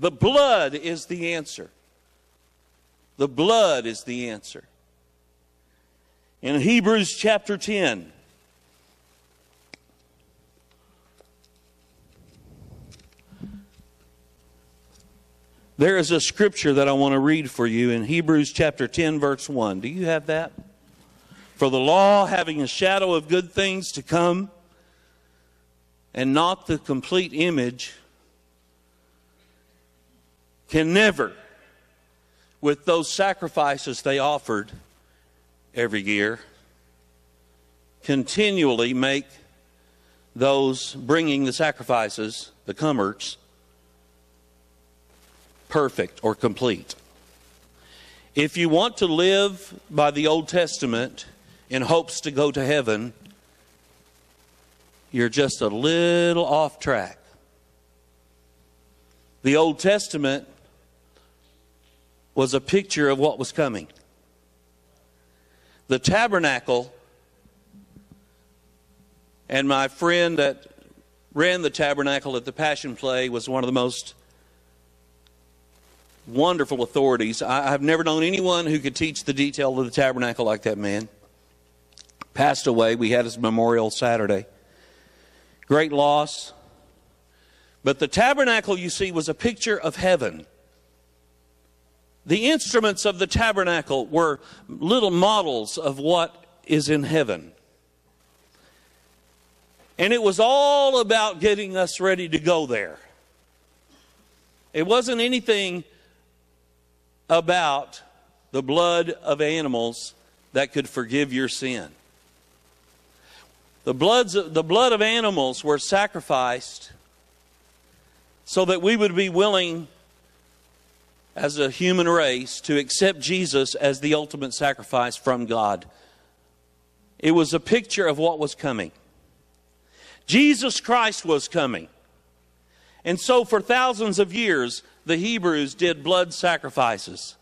The blood is the answer. The blood is the answer. In Hebrews chapter 10, There is a scripture that I want to read for you in Hebrews chapter 10, verse 1. Do you have that? For the law, having a shadow of good things to come, and not the complete image, can never, with those sacrifices they offered every year, continually make those bringing the sacrifices, the comers, perfect or complete. If you want to live by the Old Testament in hopes to go to heaven, you're just a little off track. The Old Testament was a picture of what was coming. The tabernacle, and my friend that ran the tabernacle at the Passion Play was one of the most wonderful authorities. I, have never known anyone who could teach the detail of the tabernacle like that man. Passed away. We had his memorial Saturday. Great loss. But the tabernacle, you see, was a picture of heaven. The instruments of the tabernacle were little models of what is in heaven. And it was all about getting us ready to go there. It wasn't anything about the blood of animals that could forgive your sin. The, bloods, the blood of animals were sacrificed so that we would be willing as a human race to accept Jesus as the ultimate sacrifice from God. It was a picture of what was coming. Jesus Christ was coming. And so, for thousands of years, the Hebrews did blood sacrifices.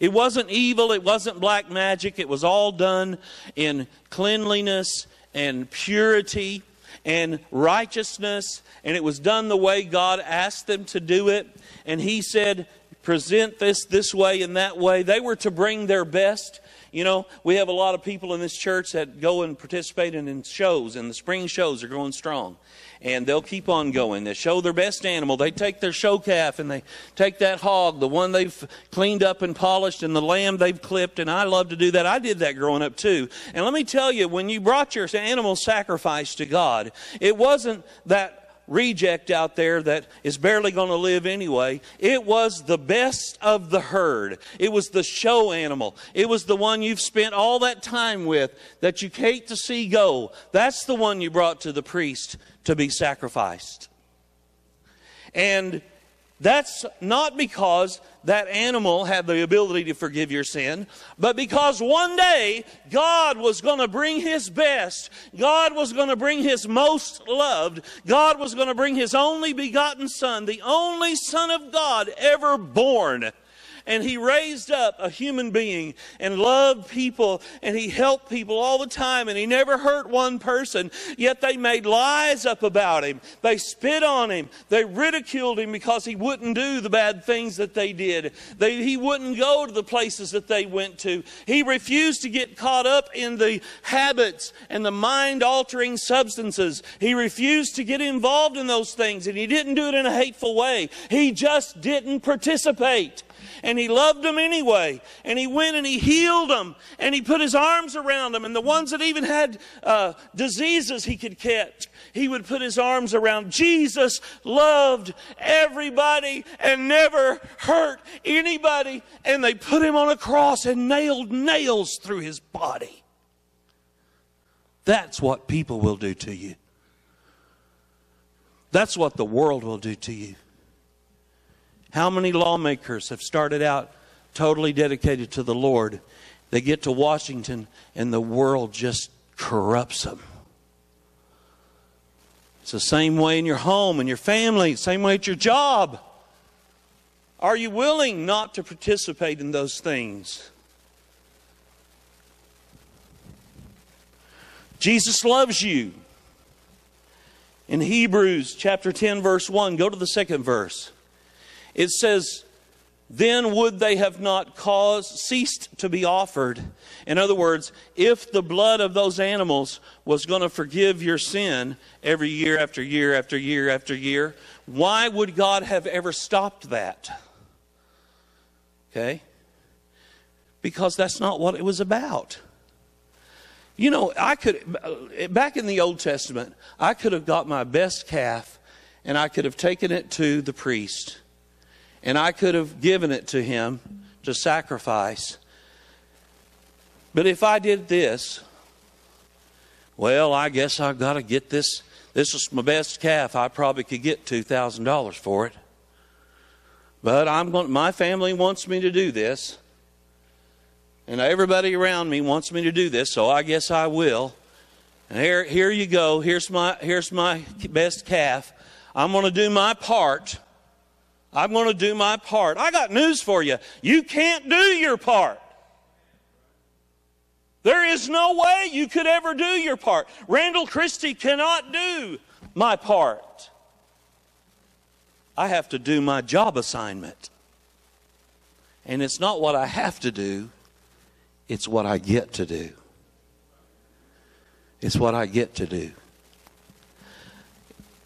It wasn't evil, it wasn't black magic, it was all done in cleanliness and purity and righteousness, and it was done the way God asked them to do it. And He said, present this this way and that way. They were to bring their best. You know, we have a lot of people in this church that go and participate in shows, and the spring shows are going strong and they'll keep on going. They show their best animal. They take their show calf and they take that hog, the one they've cleaned up and polished, and the lamb they've clipped. And I love to do that. I did that growing up too. And let me tell you, when you brought your animal sacrifice to God, it wasn't that reject out there that is barely going to live anyway. It was the best of the herd. It was the show animal. It was the one you've spent all that time with that you hate to see go. That's the one you brought to the priest to be sacrificed. And that's not because that animal had the ability to forgive your sin, but because one day God was going to bring His best. God was going to bring His most loved. God was going to bring His only begotten Son, the only Son of God ever born and he raised up a human being and loved people and he helped people all the time and he never hurt one person. Yet they made lies up about him. They spit on him. They ridiculed him because he wouldn't do the bad things that they did. They, he wouldn't go to the places that they went to. He refused to get caught up in the habits and the mind altering substances. He refused to get involved in those things and he didn't do it in a hateful way. He just didn't participate and he loved them anyway. And he went and he healed them and he put his arms around them. And the ones that even had uh, diseases he could catch, he would put his arms around. Jesus loved everybody and never hurt anybody. And they put him on a cross and nailed nails through his body. That's what people will do to you. That's what the world will do to you. How many lawmakers have started out totally dedicated to the Lord? They get to Washington and the world just corrupts them. It's the same way in your home and your family, same way at your job. Are you willing not to participate in those things? Jesus loves you. In Hebrews chapter 10, verse 1, go to the second verse. It says, then would they have not caused ceased to be offered. In other words if the blood of those animals was going to forgive your sin every year after year after year after year why would god have ever stopped that? Okay? Because that's not what it was about. You know i could back in the old testament i could have got my best calf and i could have taken it to the priest and I could have given it to him to sacrifice. But if I did this, well, I guess I've got to get this. This is my best calf. I probably could get $2,000 for it. But I'm going, my family wants me to do this. And everybody around me wants me to do this, so I guess I will. And here, here you go. Here's my, here's my best calf. I'm going to do my part. I'm going to do my part. I got news for you. You can't do your part. There is no way you could ever do your part. Randall Christie cannot do my part. I have to do my job assignment. And it's not what I have to do, it's what I get to do. It's what I get to do.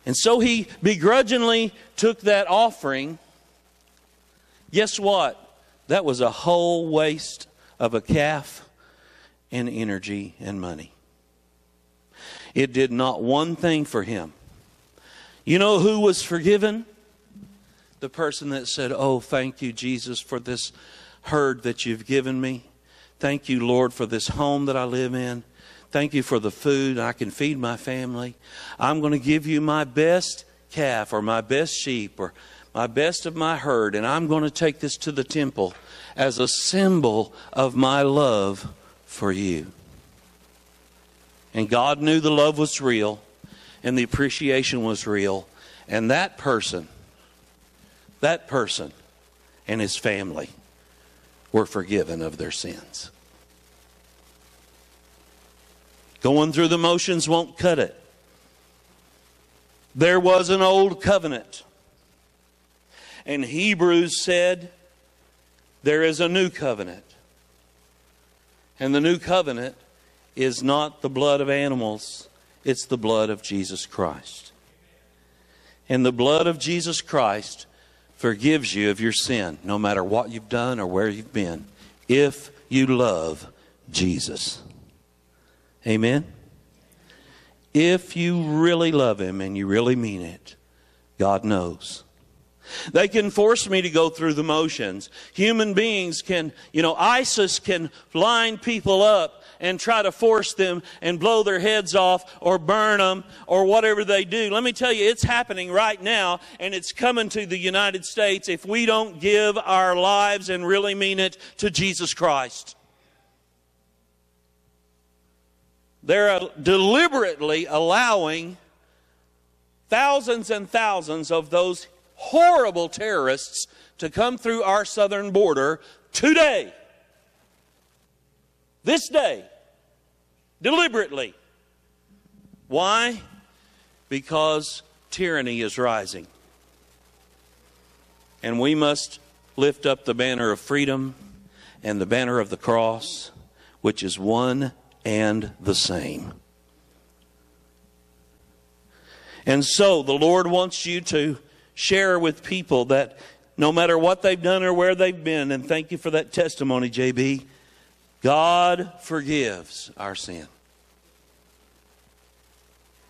And so he begrudgingly took that offering. Guess what? That was a whole waste of a calf and energy and money. It did not one thing for him. You know who was forgiven? The person that said, Oh, thank you, Jesus, for this herd that you've given me. Thank you, Lord, for this home that I live in. Thank you for the food. I can feed my family. I'm going to give you my best calf or my best sheep or my best of my herd, and I'm going to take this to the temple as a symbol of my love for you. And God knew the love was real and the appreciation was real. And that person, that person and his family were forgiven of their sins. Going through the motions won't cut it. There was an old covenant. And Hebrews said, there is a new covenant. And the new covenant is not the blood of animals, it's the blood of Jesus Christ. And the blood of Jesus Christ forgives you of your sin, no matter what you've done or where you've been, if you love Jesus. Amen? If you really love Him and you really mean it, God knows. They can force me to go through the motions. Human beings can, you know, ISIS can line people up and try to force them and blow their heads off or burn them or whatever they do. Let me tell you, it's happening right now and it's coming to the United States if we don't give our lives and really mean it to Jesus Christ. They're uh, deliberately allowing thousands and thousands of those horrible terrorists to come through our southern border today. This day. Deliberately. Why? Because tyranny is rising. And we must lift up the banner of freedom and the banner of the cross, which is one and the same. And so the Lord wants you to share with people that no matter what they've done or where they've been, and thank you for that testimony, JB, God forgives our sin.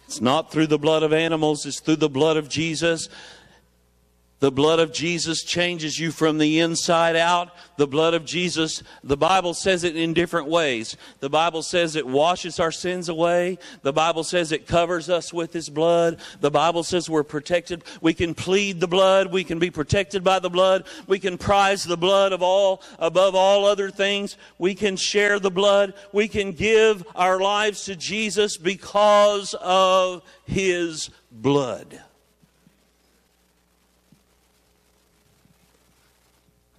It's not through the blood of animals, it's through the blood of Jesus. The blood of Jesus changes you from the inside out. The blood of Jesus, the Bible says it in different ways. The Bible says it washes our sins away. The Bible says it covers us with His blood. The Bible says we're protected. We can plead the blood. We can be protected by the blood. We can prize the blood of all, above all other things. We can share the blood. We can give our lives to Jesus because of His blood.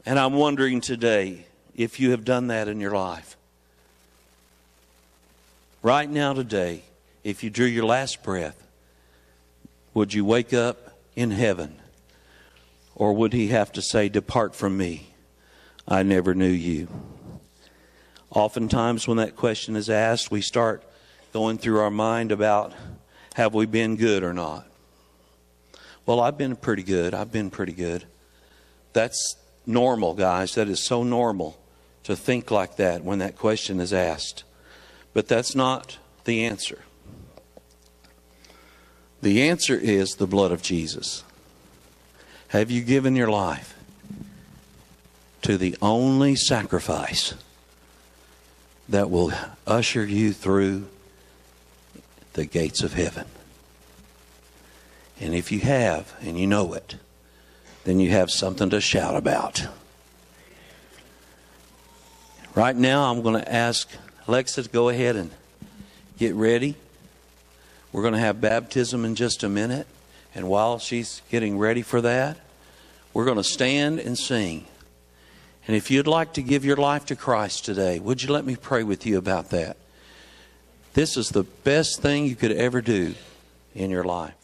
And I'm wondering today if you have done that in your life. Right now, today, if you drew your last breath, would you wake up in heaven Or would he have to say, Depart from me, I never knew you? Oftentimes, when that question is asked, we start going through our mind about have we been good or not? Well, I've been pretty good. I've been pretty good. That's normal, guys. That is so normal to think like that when that question is asked. But that's not the answer. The answer is the blood of Jesus. Have you given your life to the only sacrifice that will usher you through the gates of heaven? And if you have, and you know it, then you have something to shout about. Right now, I'm going to ask Alexa to go ahead and get ready. We're going to have baptism in just a minute. And while she's getting ready for that, we're going to stand and sing. And if you'd like to give your life to Christ today, would you let me pray with you about that? This is the best thing you could ever do in your life.